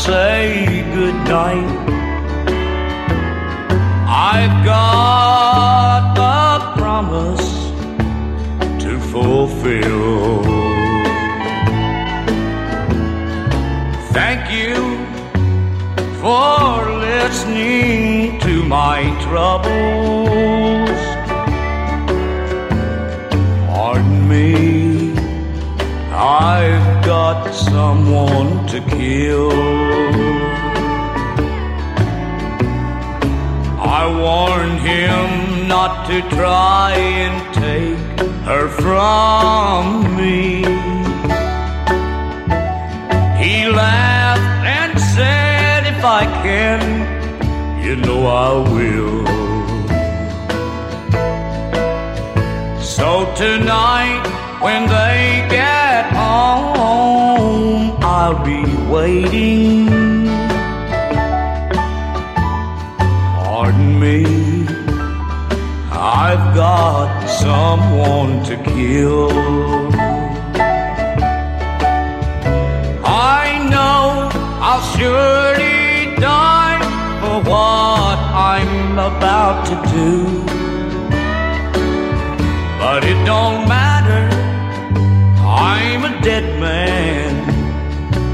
say goodnight. I've got a promise to fulfill. Thank you for listening to my troubles. Pardon me, I've got someone to kill. Him not to try and take her from me. He laughed and said, If I can, you know I will. So tonight, when they get home, I'll be waiting. I've got someone to kill. I know I'll surely die for what I'm about to do. But it don't matter, I'm a dead man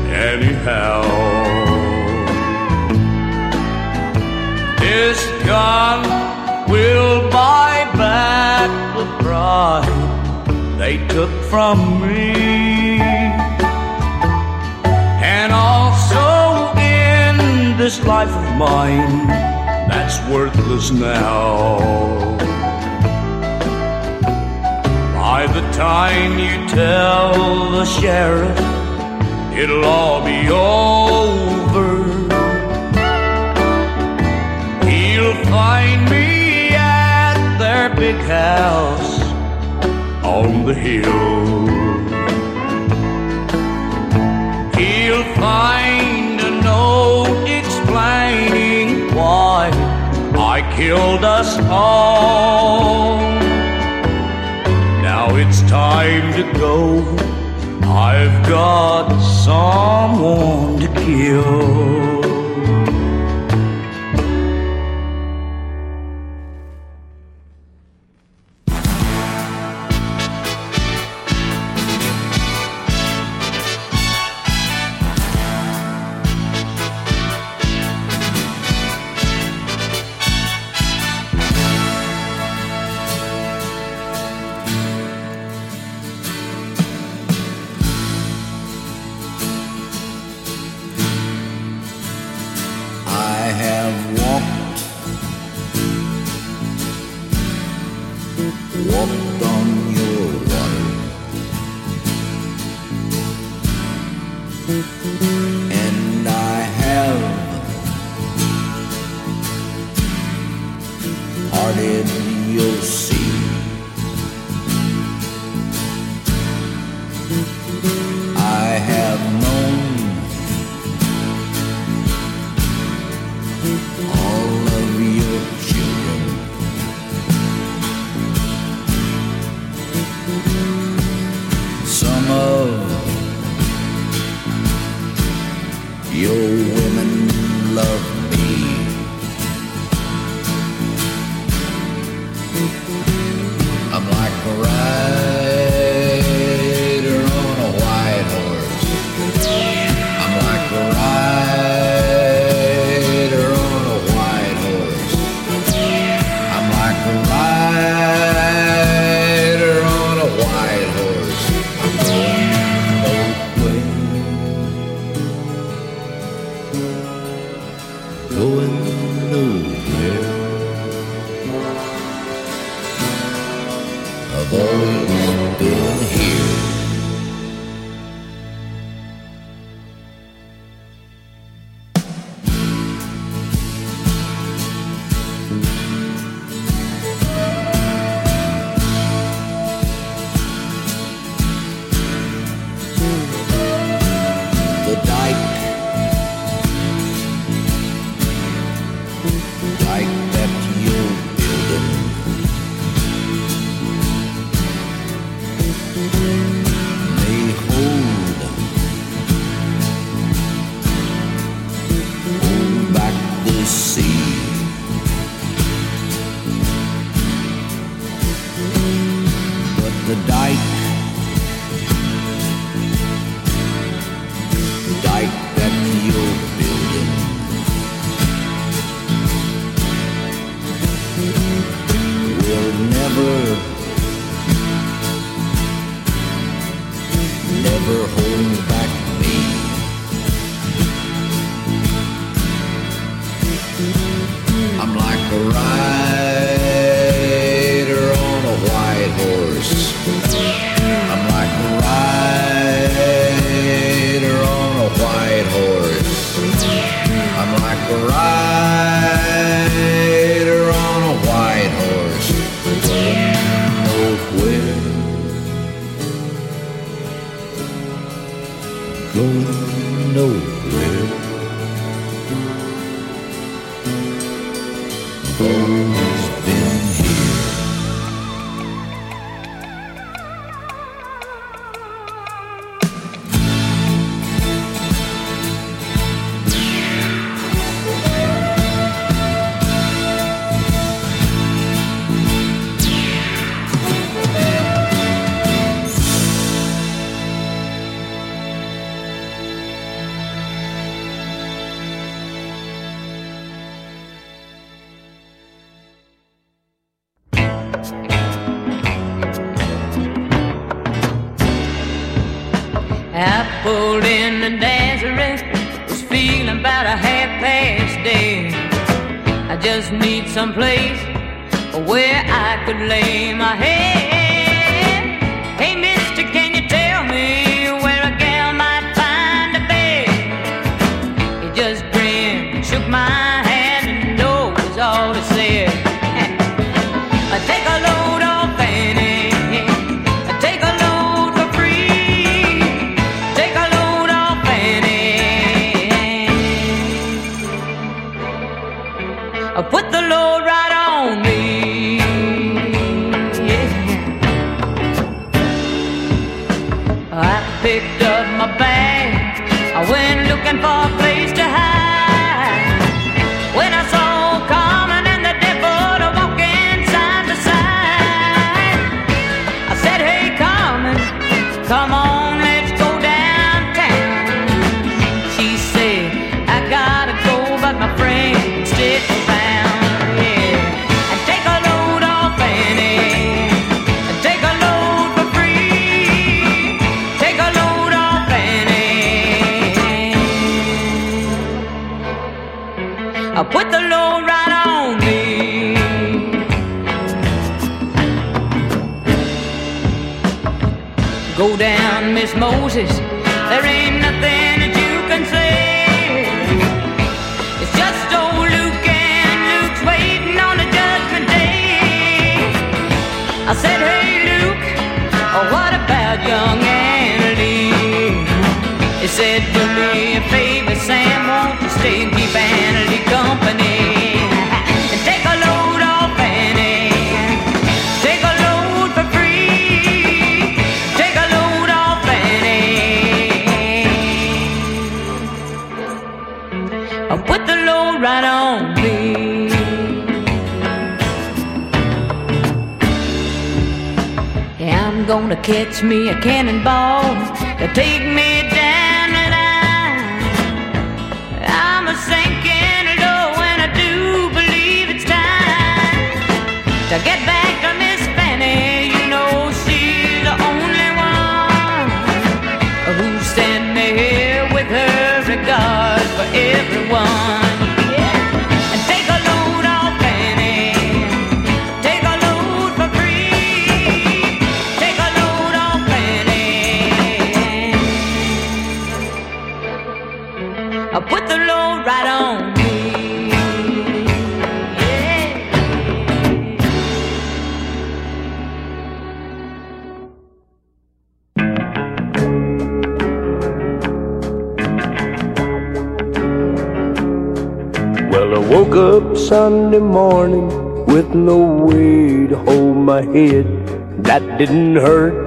anyhow. This gun will buy back the pride they took from me. And also in this life of mine that's worthless now. By the time you tell the sheriff, it'll all be over. He'll find me big house on the hill. He'll find a note explaining why I killed us all. Now it's time to go. I've got someone to kill. Always Go down, Miss Moses. There ain't nothing that you can say. It's just old Luke and Luke's waiting on the judgment day. I said, Hey Luke, oh, what about young Annalie? He said, Do me a favor, Sam, won't you stay and keep Annalie company? I'm catch me a cannonball to take me down the line. I'm a sinking low and I do believe it's time to get back Sunday morning with no way to hold my head. That didn't hurt.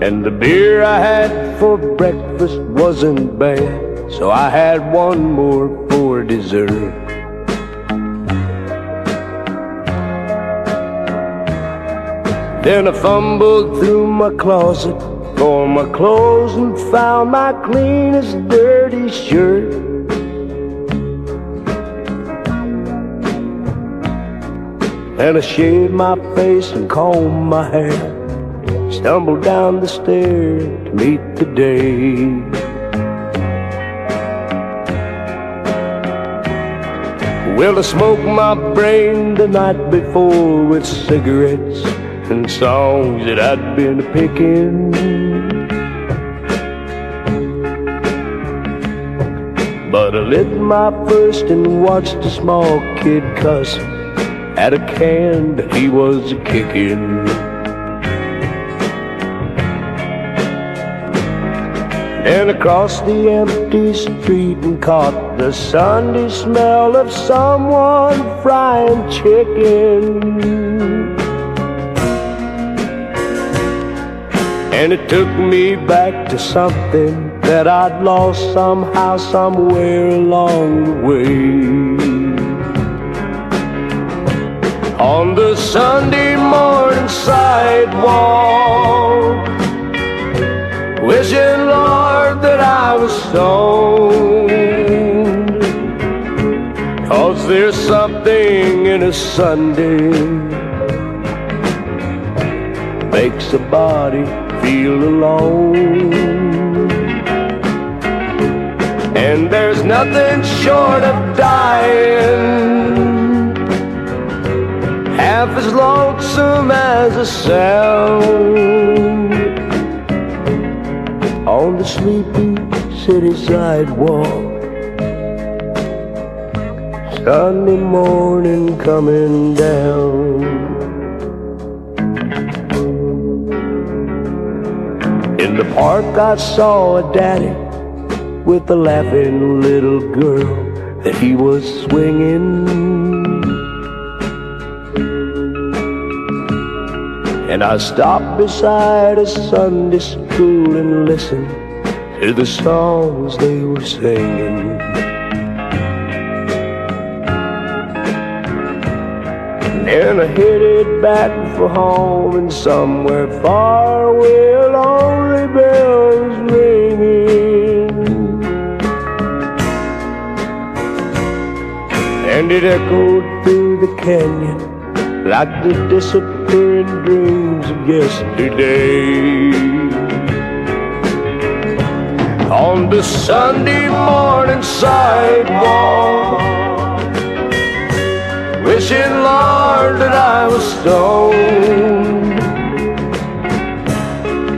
And the beer I had for breakfast wasn't bad, so I had one more for dessert. Then I fumbled through my closet for my clothes and found my cleanest dirty shirt. And I shaved my face and combed my hair. Stumbled down the stair to meet the day. Well, I smoked my brain the night before with cigarettes and songs that I'd been picking. But I lit my first and watched a small kid cuss at a can that he was kicking. And across the empty street and caught the Sunday smell of someone frying chicken. And it took me back to something that I'd lost somehow, somewhere along the way. On the Sunday morning sidewalk, wishing, Lord, that I was stoned. Cause there's something in a Sunday makes a body feel alone. And there's nothing short of dying half as lonesome as a sound on the sleepy city sidewalk. Sunday morning coming down. Park, I saw a daddy with a laughing little girl that he was swinging. And I stopped beside a Sunday school and listened to the songs they were singing. And I headed back for home, and somewhere far away, lonely And it echoed through the canyon like the disappearing dreams of yesterday. On the Sunday morning sidewalk, wishing, Lord, that I was stoned.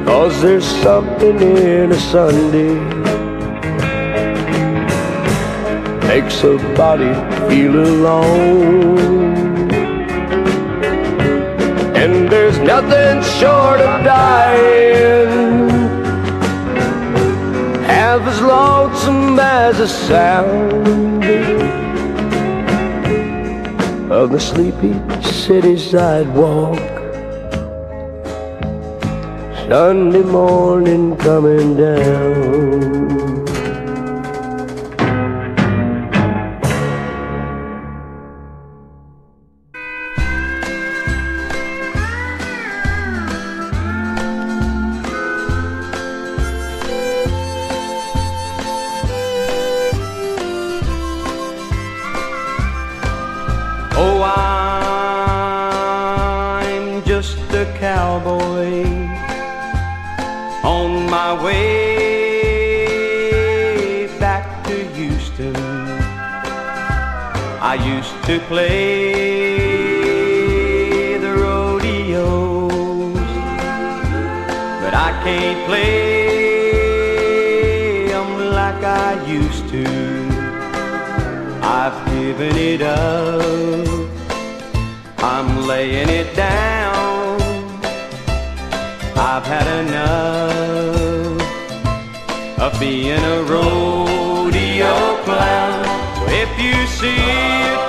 Cause there's something in a Sunday makes a body feel alone. And there's nothing short of dying. Half as lonesome as the sound Of the sleepy city sidewalk Sunday morning coming down I can't play 'em like I used to. I've given it up. I'm laying it down. I've had enough of being a rodeo clown. If you see a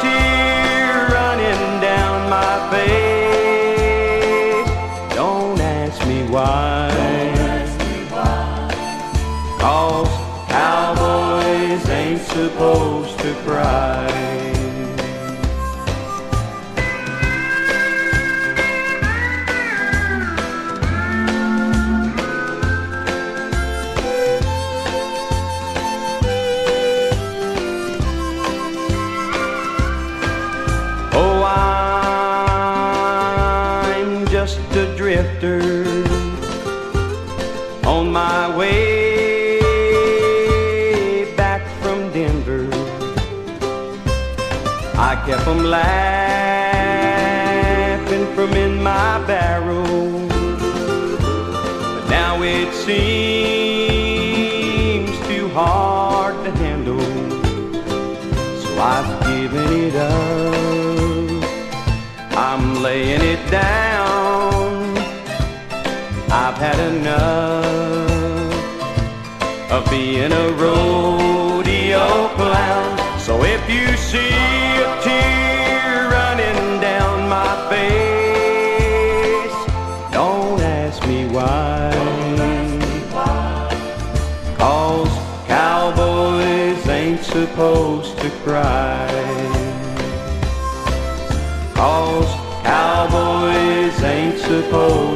supposed to cry. Cause cowboys ain't supposed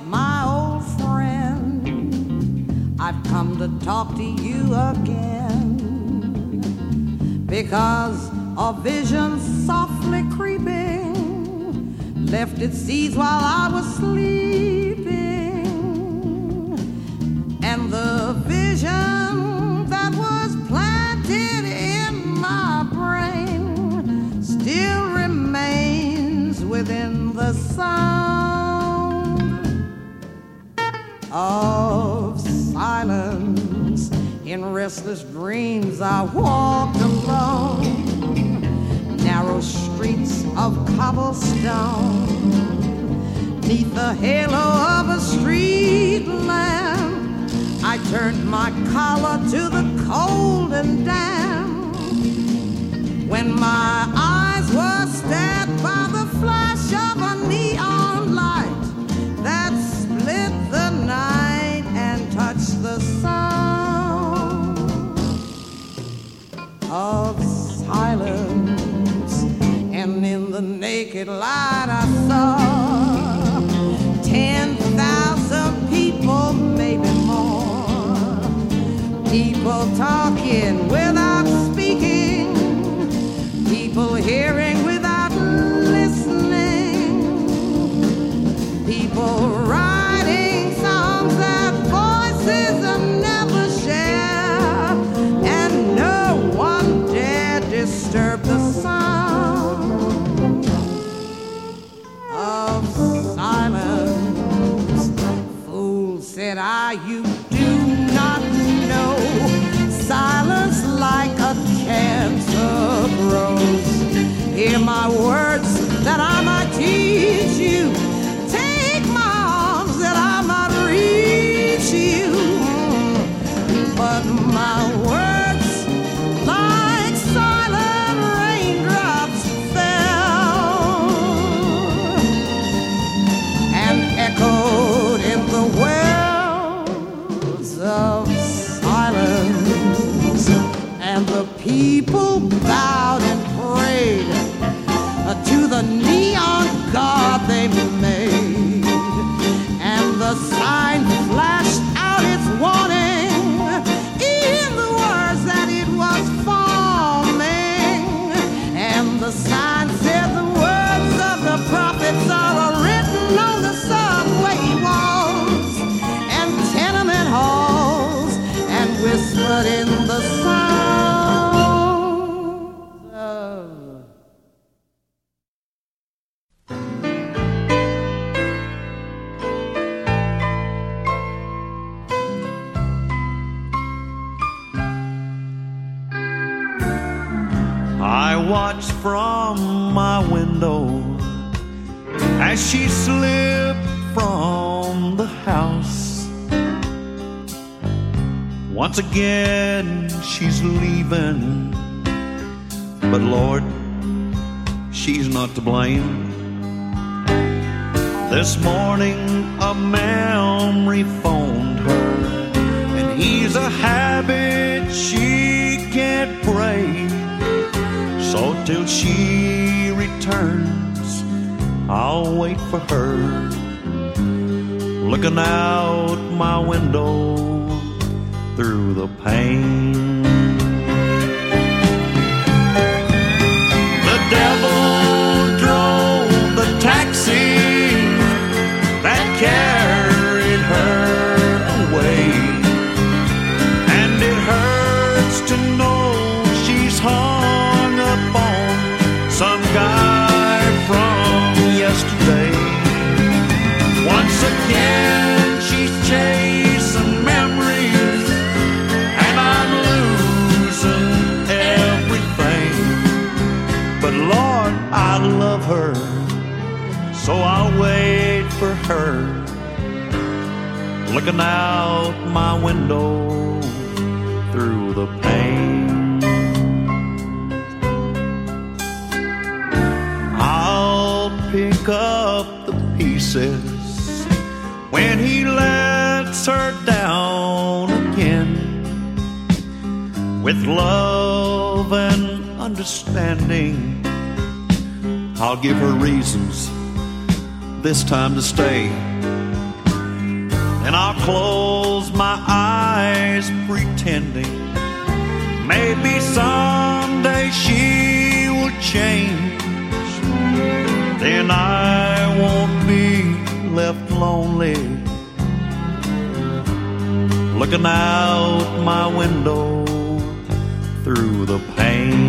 my old friend. I've come to talk to you again. Because a vision softly creeping left its seeds while I was sleeping, and the vision that was planted in my brain still remains within the sound restless dreams, I walked alone, narrow streets of cobblestone, neath the halo of a street lamp. I turned my collar to the cold and damp. When my eyes were stabbed by the flash of silence. And in the naked light, I saw 10,000 people, maybe more. People talking without speaking, people hearing you do not know. Silence like a cancer grows. Hear my words Once again, she's leaving, but Lord, she's not to blame. This morning, a memory phoned her, and he's a habit she can't break. So till she returns, I'll wait for her. Looking out my window through the pane. Looking out my window through the pane. I'll pick up the pieces when he lets her down again with love and understanding. I'll give her reasons this time to stay. And I'll close my eyes pretending maybe someday she will change. Then I won't be left lonely looking out my window through the pane.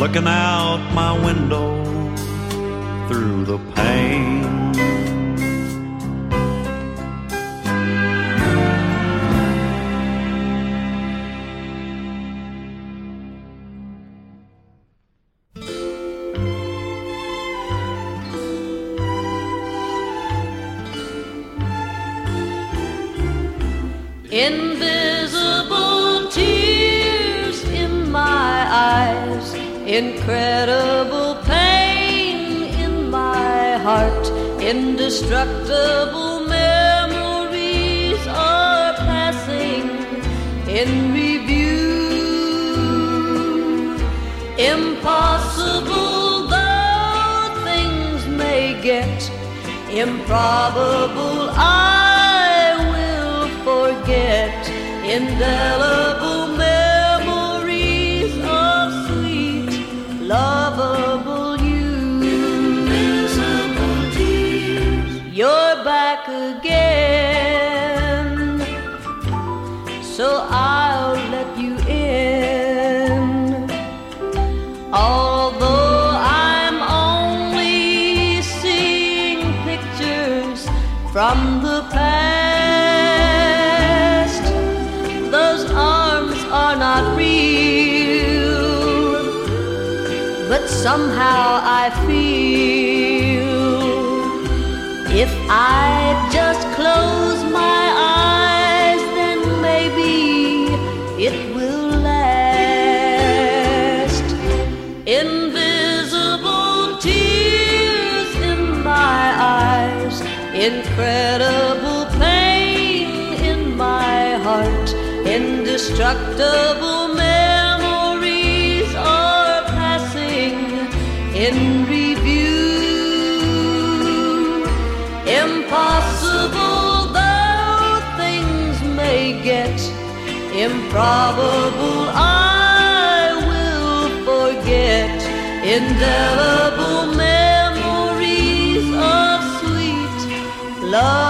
Looking out my window through the pane. Incredible pain in my heart, indestructible memories are passing in review. Impossible though things may get, improbable I will forget indelible from the past, those arms are not real. But somehow I feel if I incredible pain in my heart, indestructible memories are passing in review. Impossible though things may get, improbable I will forget indelible lovable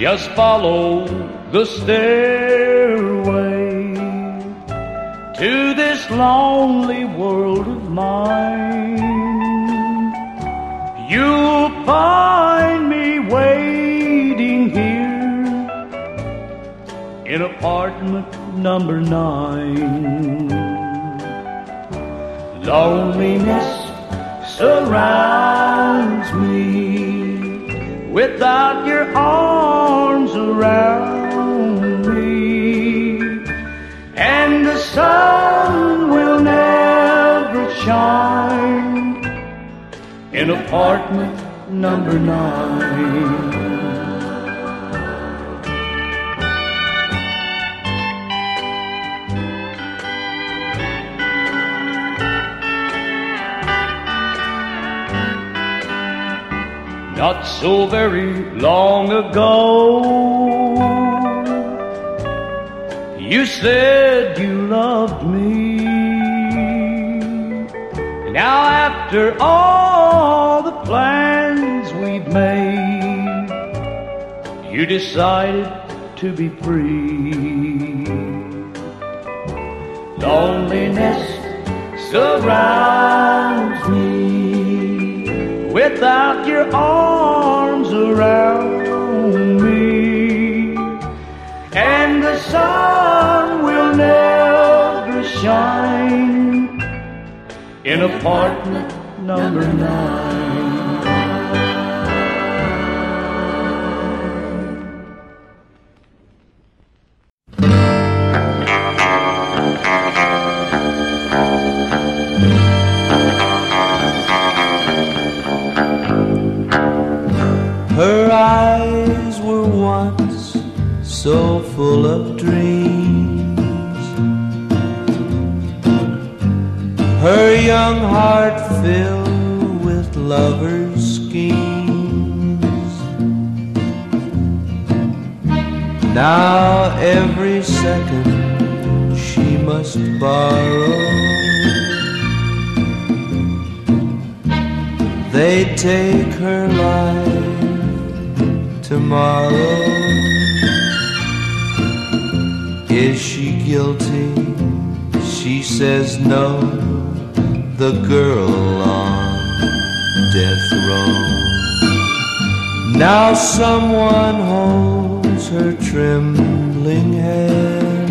Just follow the stairway to this lonely world of mine. You'll find me waiting here in apartment number nine. Loneliness surrounds me without your arms around me, and the sun will never shine in apartment number nine. Not so very long ago, you said you loved me. Now, after all the plans we've made, you decided to be free. Loneliness surrounds me without your arms around me, and the sun will never shine in apartment number nine. Her young heart filled with lovers' schemes. Now every second she must borrow. they take her life tomorrow. Is she guilty? She says no. The girl on death row. Now someone holds her trembling hand.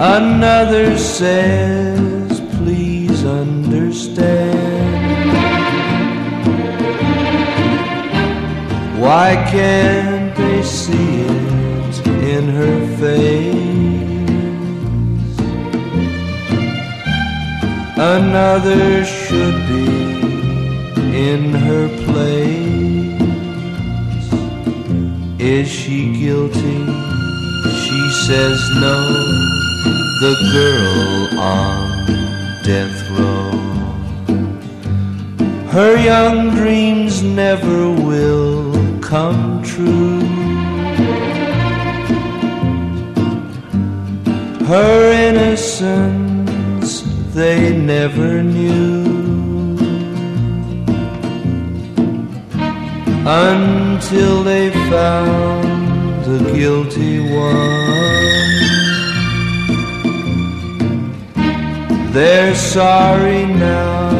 Another says, please understand. Why can't they see it in her face? Another should be in her place. Is she guilty? She says no. The girl on death row. Her young dreams never will come true. Her innocence they never knew until they found the guilty one. They're sorry now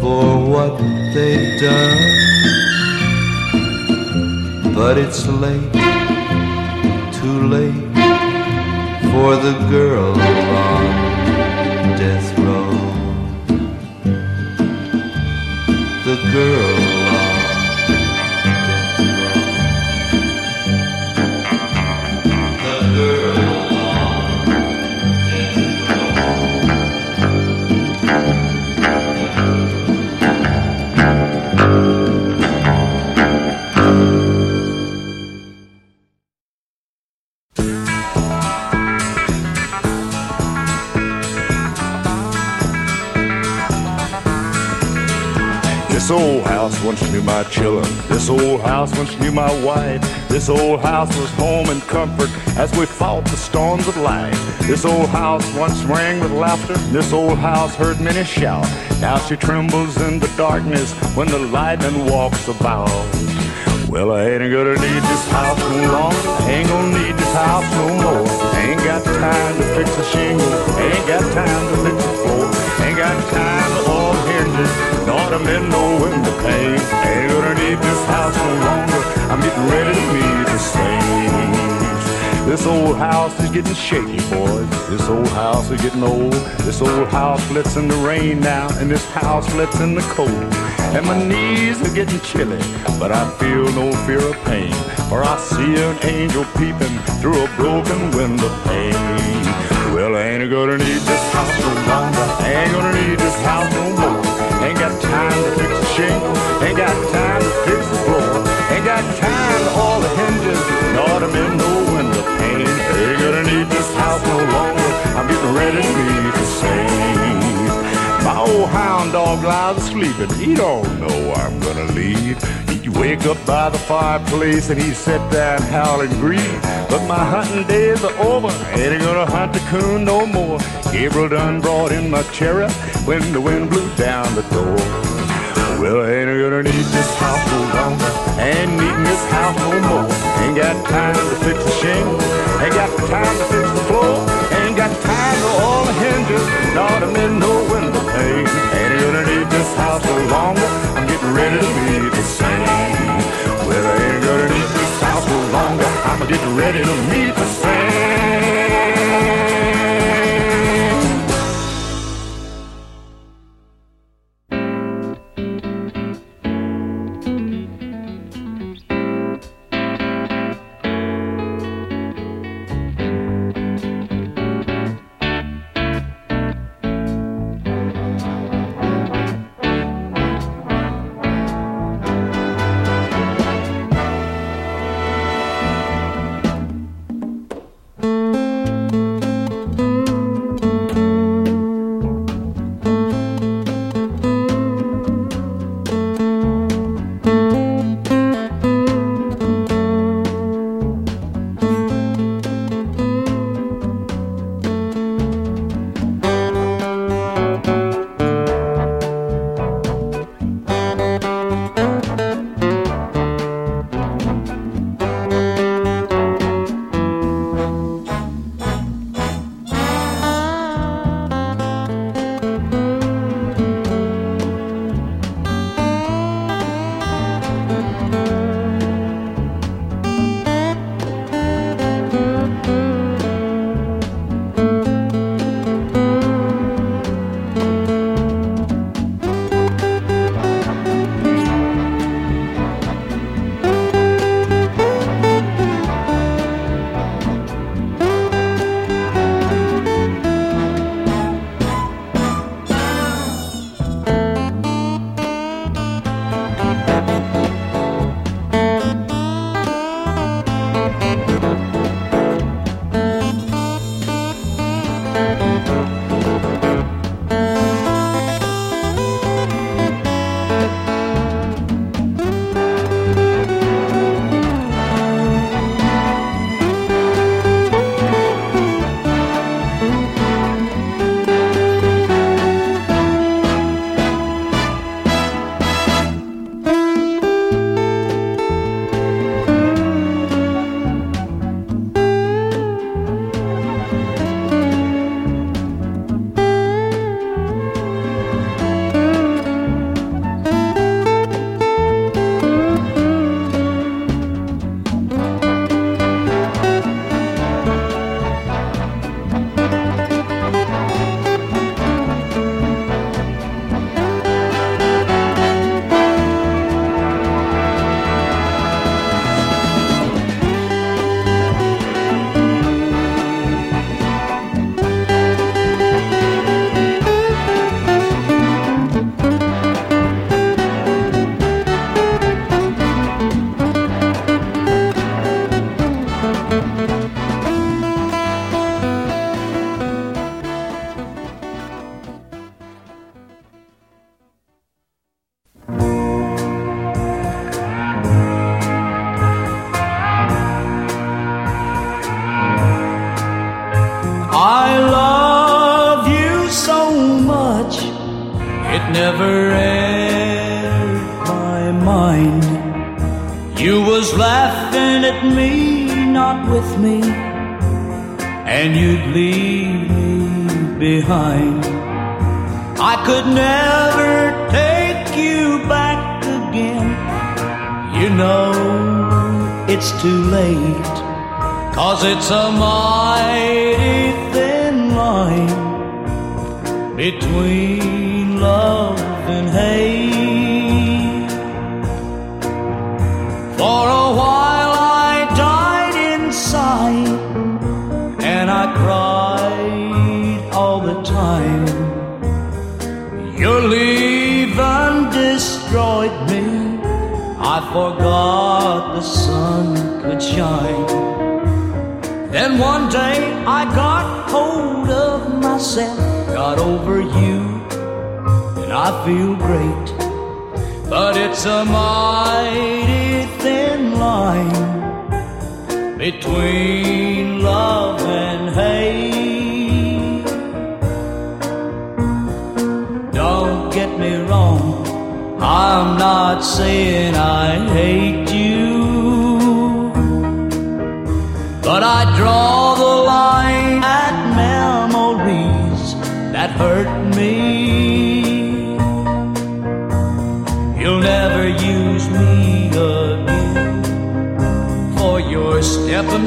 for what they've done, but it's late, too late for the girl my children. This old house once knew my wife. This old house was home and comfort as we fought the storms of life. This old house once rang with laughter. This old house heard many shout. Now she trembles in the darkness when the lightning walks about. Well, I ain't gonna need this house no longer. Ain't gonna need this house no more. Ain't got time to fix the shingle. Ain't got time to fix the floor. Ain't got time to all hinges. Nor to mend no pane. Ain't gonna need this house no longer. I'm getting ready to meet the saints. This old house is getting shaky, boys. This old house is getting old. This old house lets in the rain now, and this house lets in the cold. And my knees are getting chilly, but I feel no fear of pain. For I see an angel peeping through a broken window pane. Well, I ain't gonna need this house no longer. I ain't gonna need this house no more. Time to fix the shingle. Ain't got time to fix the floor. Ain't got time to all the hinges. Nor to mend no window pane. Ain't gonna need this house no longer. I'm getting ready to meet the saints. My old hound dog lies asleep and he don't know I'm gonna leave. Wake up by the fireplace and he'd sit there and howl and grieve. But my hunting days are over, ain't gonna hunt the coon no more. Gabriel done brought in my cherry when the wind blew down the door. Well, I ain't gonna need this house no longer. Ain't needing this house no more. Ain't got time to fix For a while I died inside and I cried all the time. Your leaving destroyed me. I forgot the sun could shine. Then one day I got hold of myself, got over you, and I feel great. But it's a mighty thin line between love and hate. Don't get me wrong, I'm not saying I hate you. But I draw the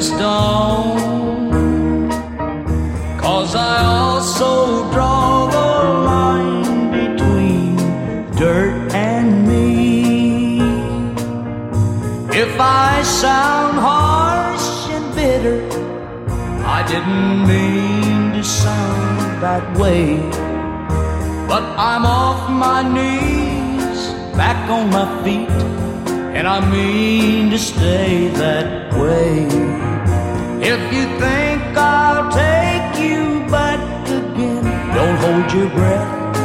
stepping stone. Cause I also draw the line between dirt and me. If I sound harsh and bitter, I didn't mean to sound that way. But I'm off my knees, back on my feet, and I mean to stay that way. If you think I'll take you back again, don't hold your breath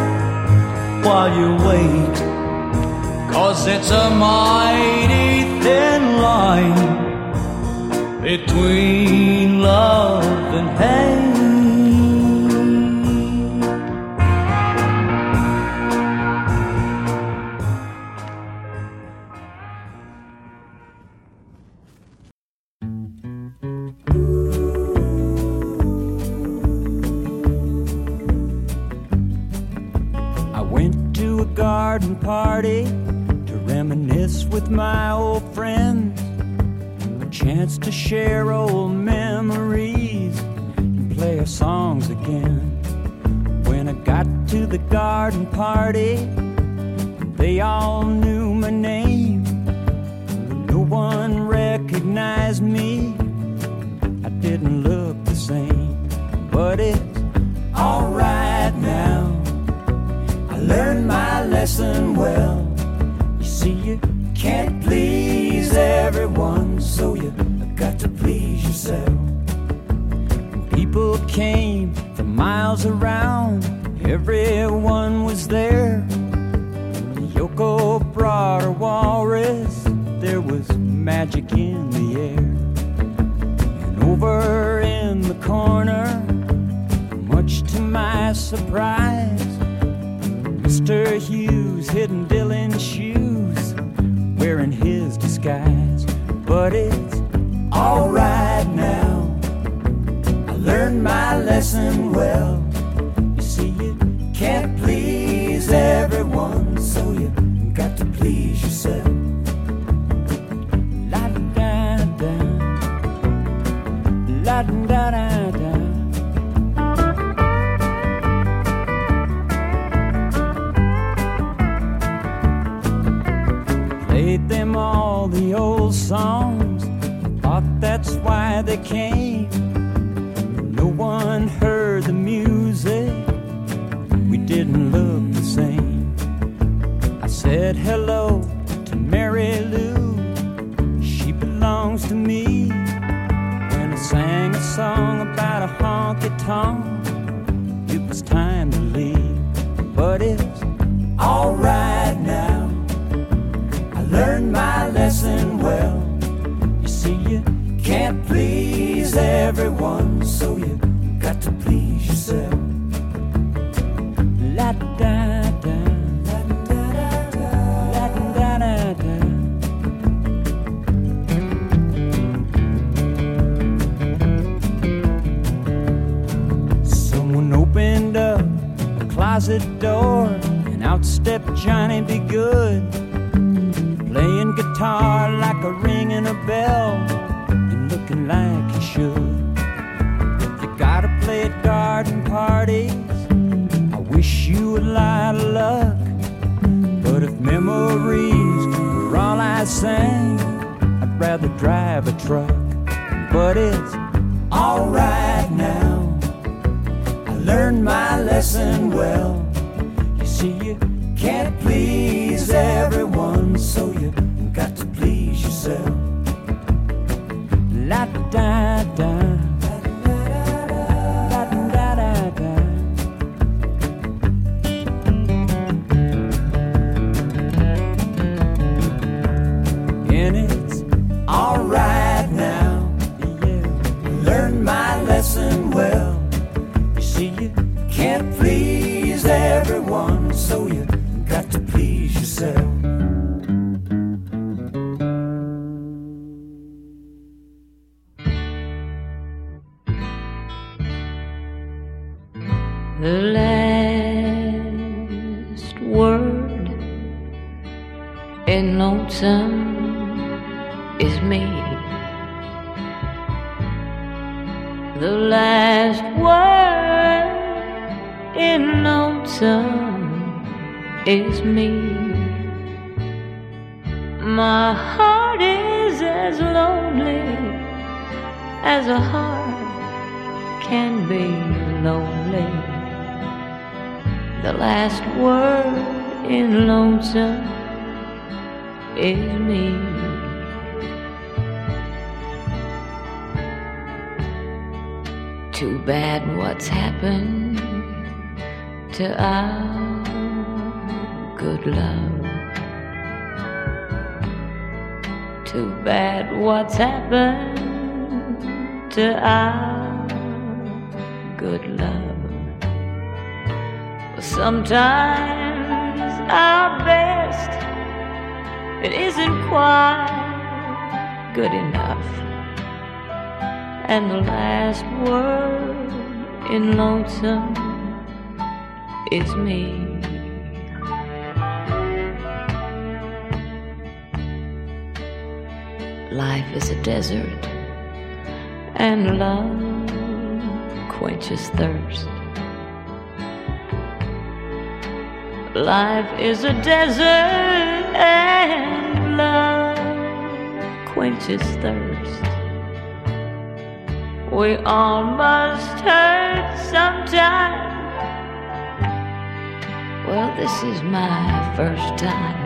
while you wait. Cause it's a mighty thin line between love and hate. Garden party to reminisce with my old friends. A chance to share old memories and play our songs again. When I got to the garden party, they all knew my name. No one recognized me. I didn't look the same, but it's alright now. I learned my well. You see, you can't please everyone, so you got to please yourself. People came from miles around, everyone was there. The Yoko brought her walrus, there was magic in the air. And over in the corner, much to my surprise, Mr. Hughes hidden Dylan's shoes, wearing his disguise. But it's alright now. I learned my lesson well. Old songs, thought that's why they came. No one heard the music, we didn't look the same. I said hello to Mary Lou, she belongs to me. When I sang a song about a honky tonk, it was time to leave. But it's as a heart can be lonely. The last word in lonesome is me. Too bad what's happened to our good love. Too bad what's happened to our good love. Well, sometimes our best it isn't quite good enough. And the last word in lonesome is me. Life is a desert, and love quenches thirst. Life is a desert, and love quenches thirst. We all must hurt sometime. Well, this is my first time.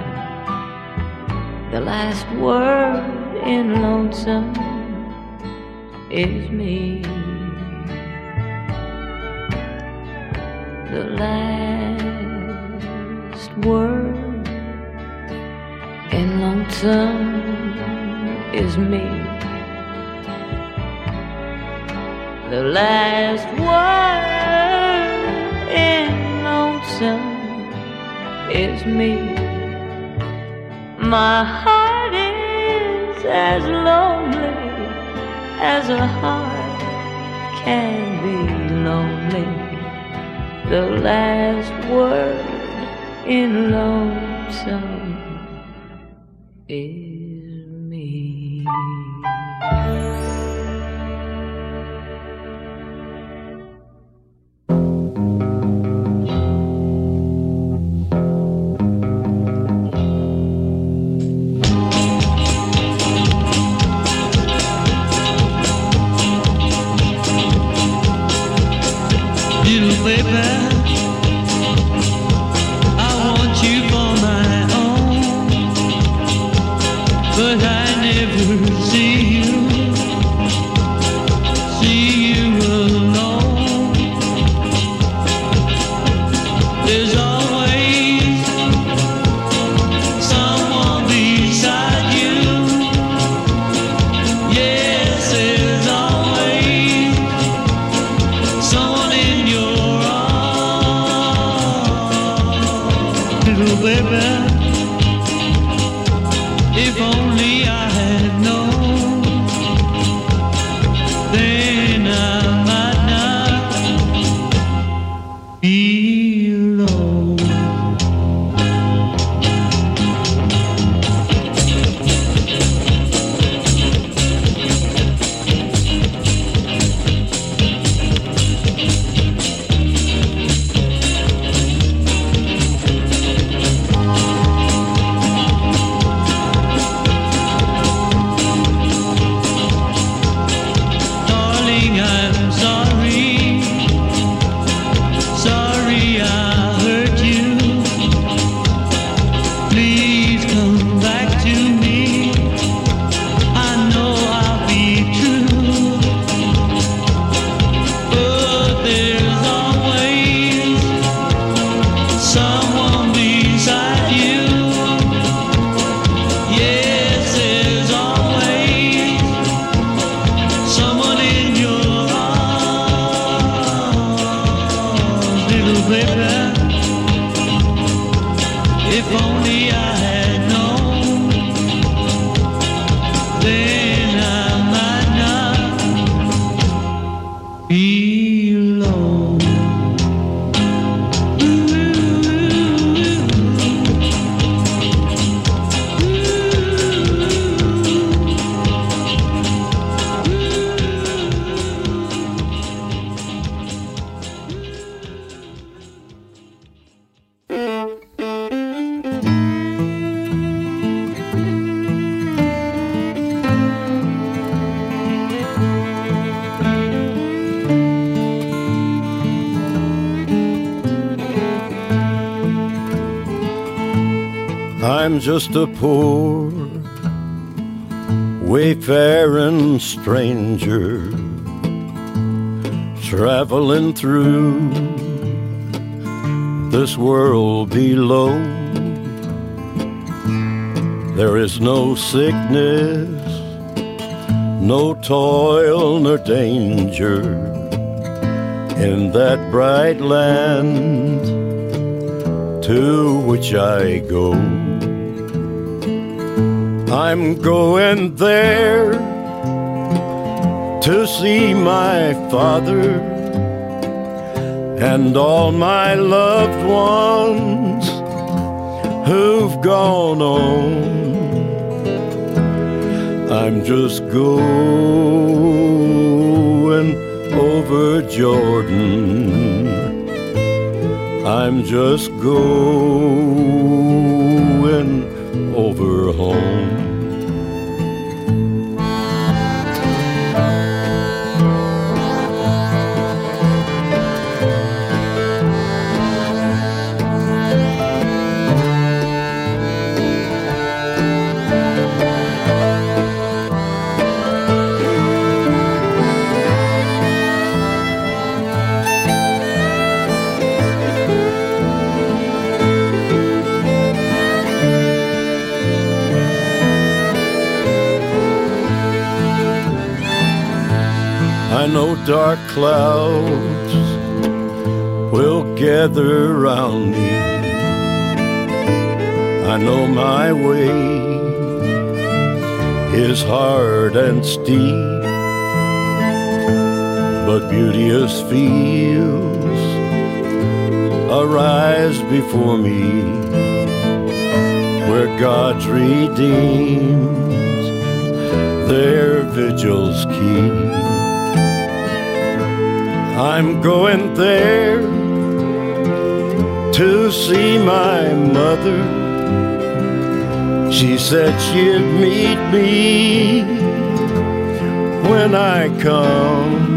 The last word in lonesome is me. The last word in lonesome is me. The last word in lonesome is me. My heart is as lonely as a heart can be lonely. The last word in lonesome is me. A poor wayfaring stranger traveling through this world below. There is no sickness, no toil nor danger in that bright land to which I go. I'm going there to see my father and all my loved ones who've gone on. I'm just going over Jordan. I'm just going over home. Dark clouds will gather around me. I know my way is hard and steep, but beauteous fields arise before me where God's redeemed their vigils keep. I'm going there to see my mother. She said she'd meet me when I come.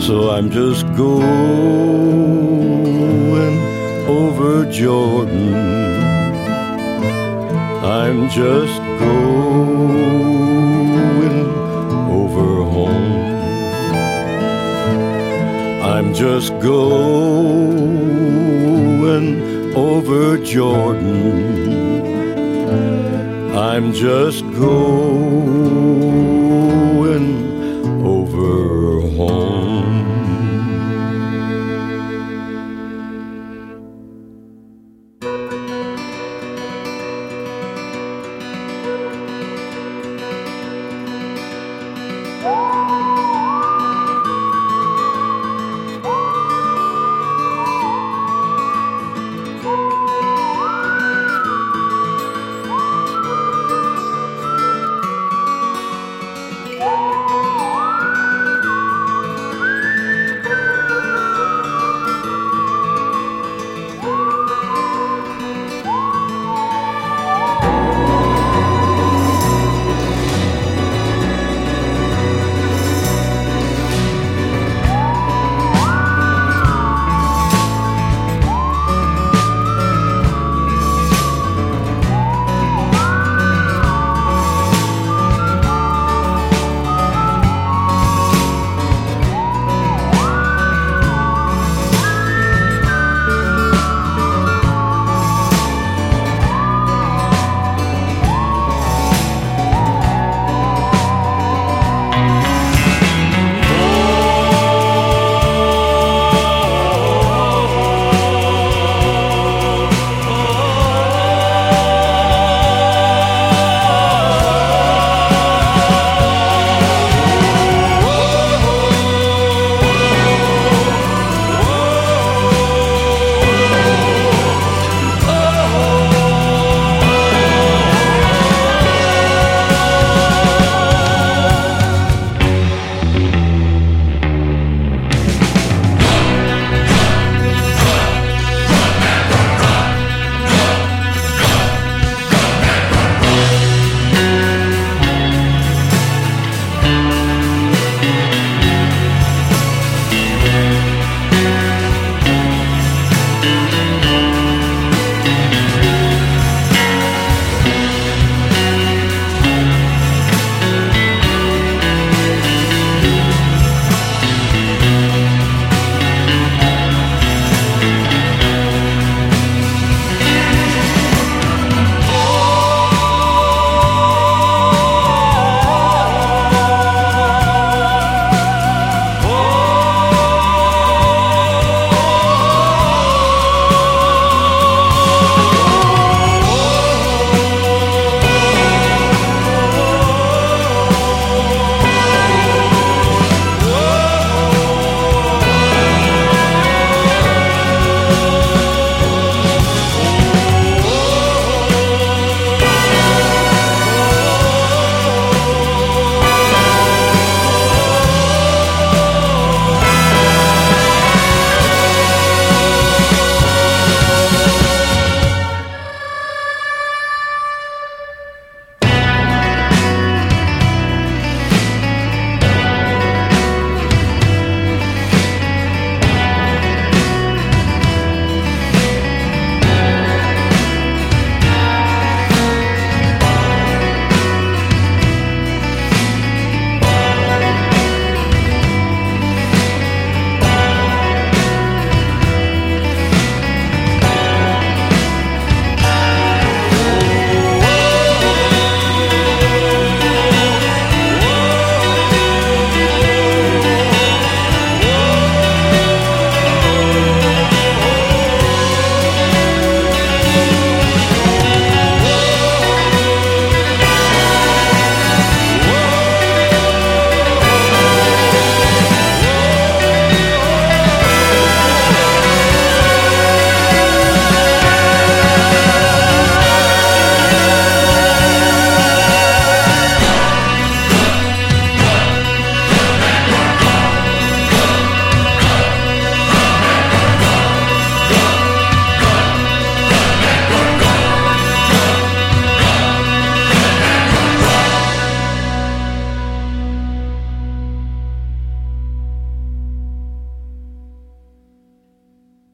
So I'm just going over Jordan. I'm just going just going over Jordan. I'm just going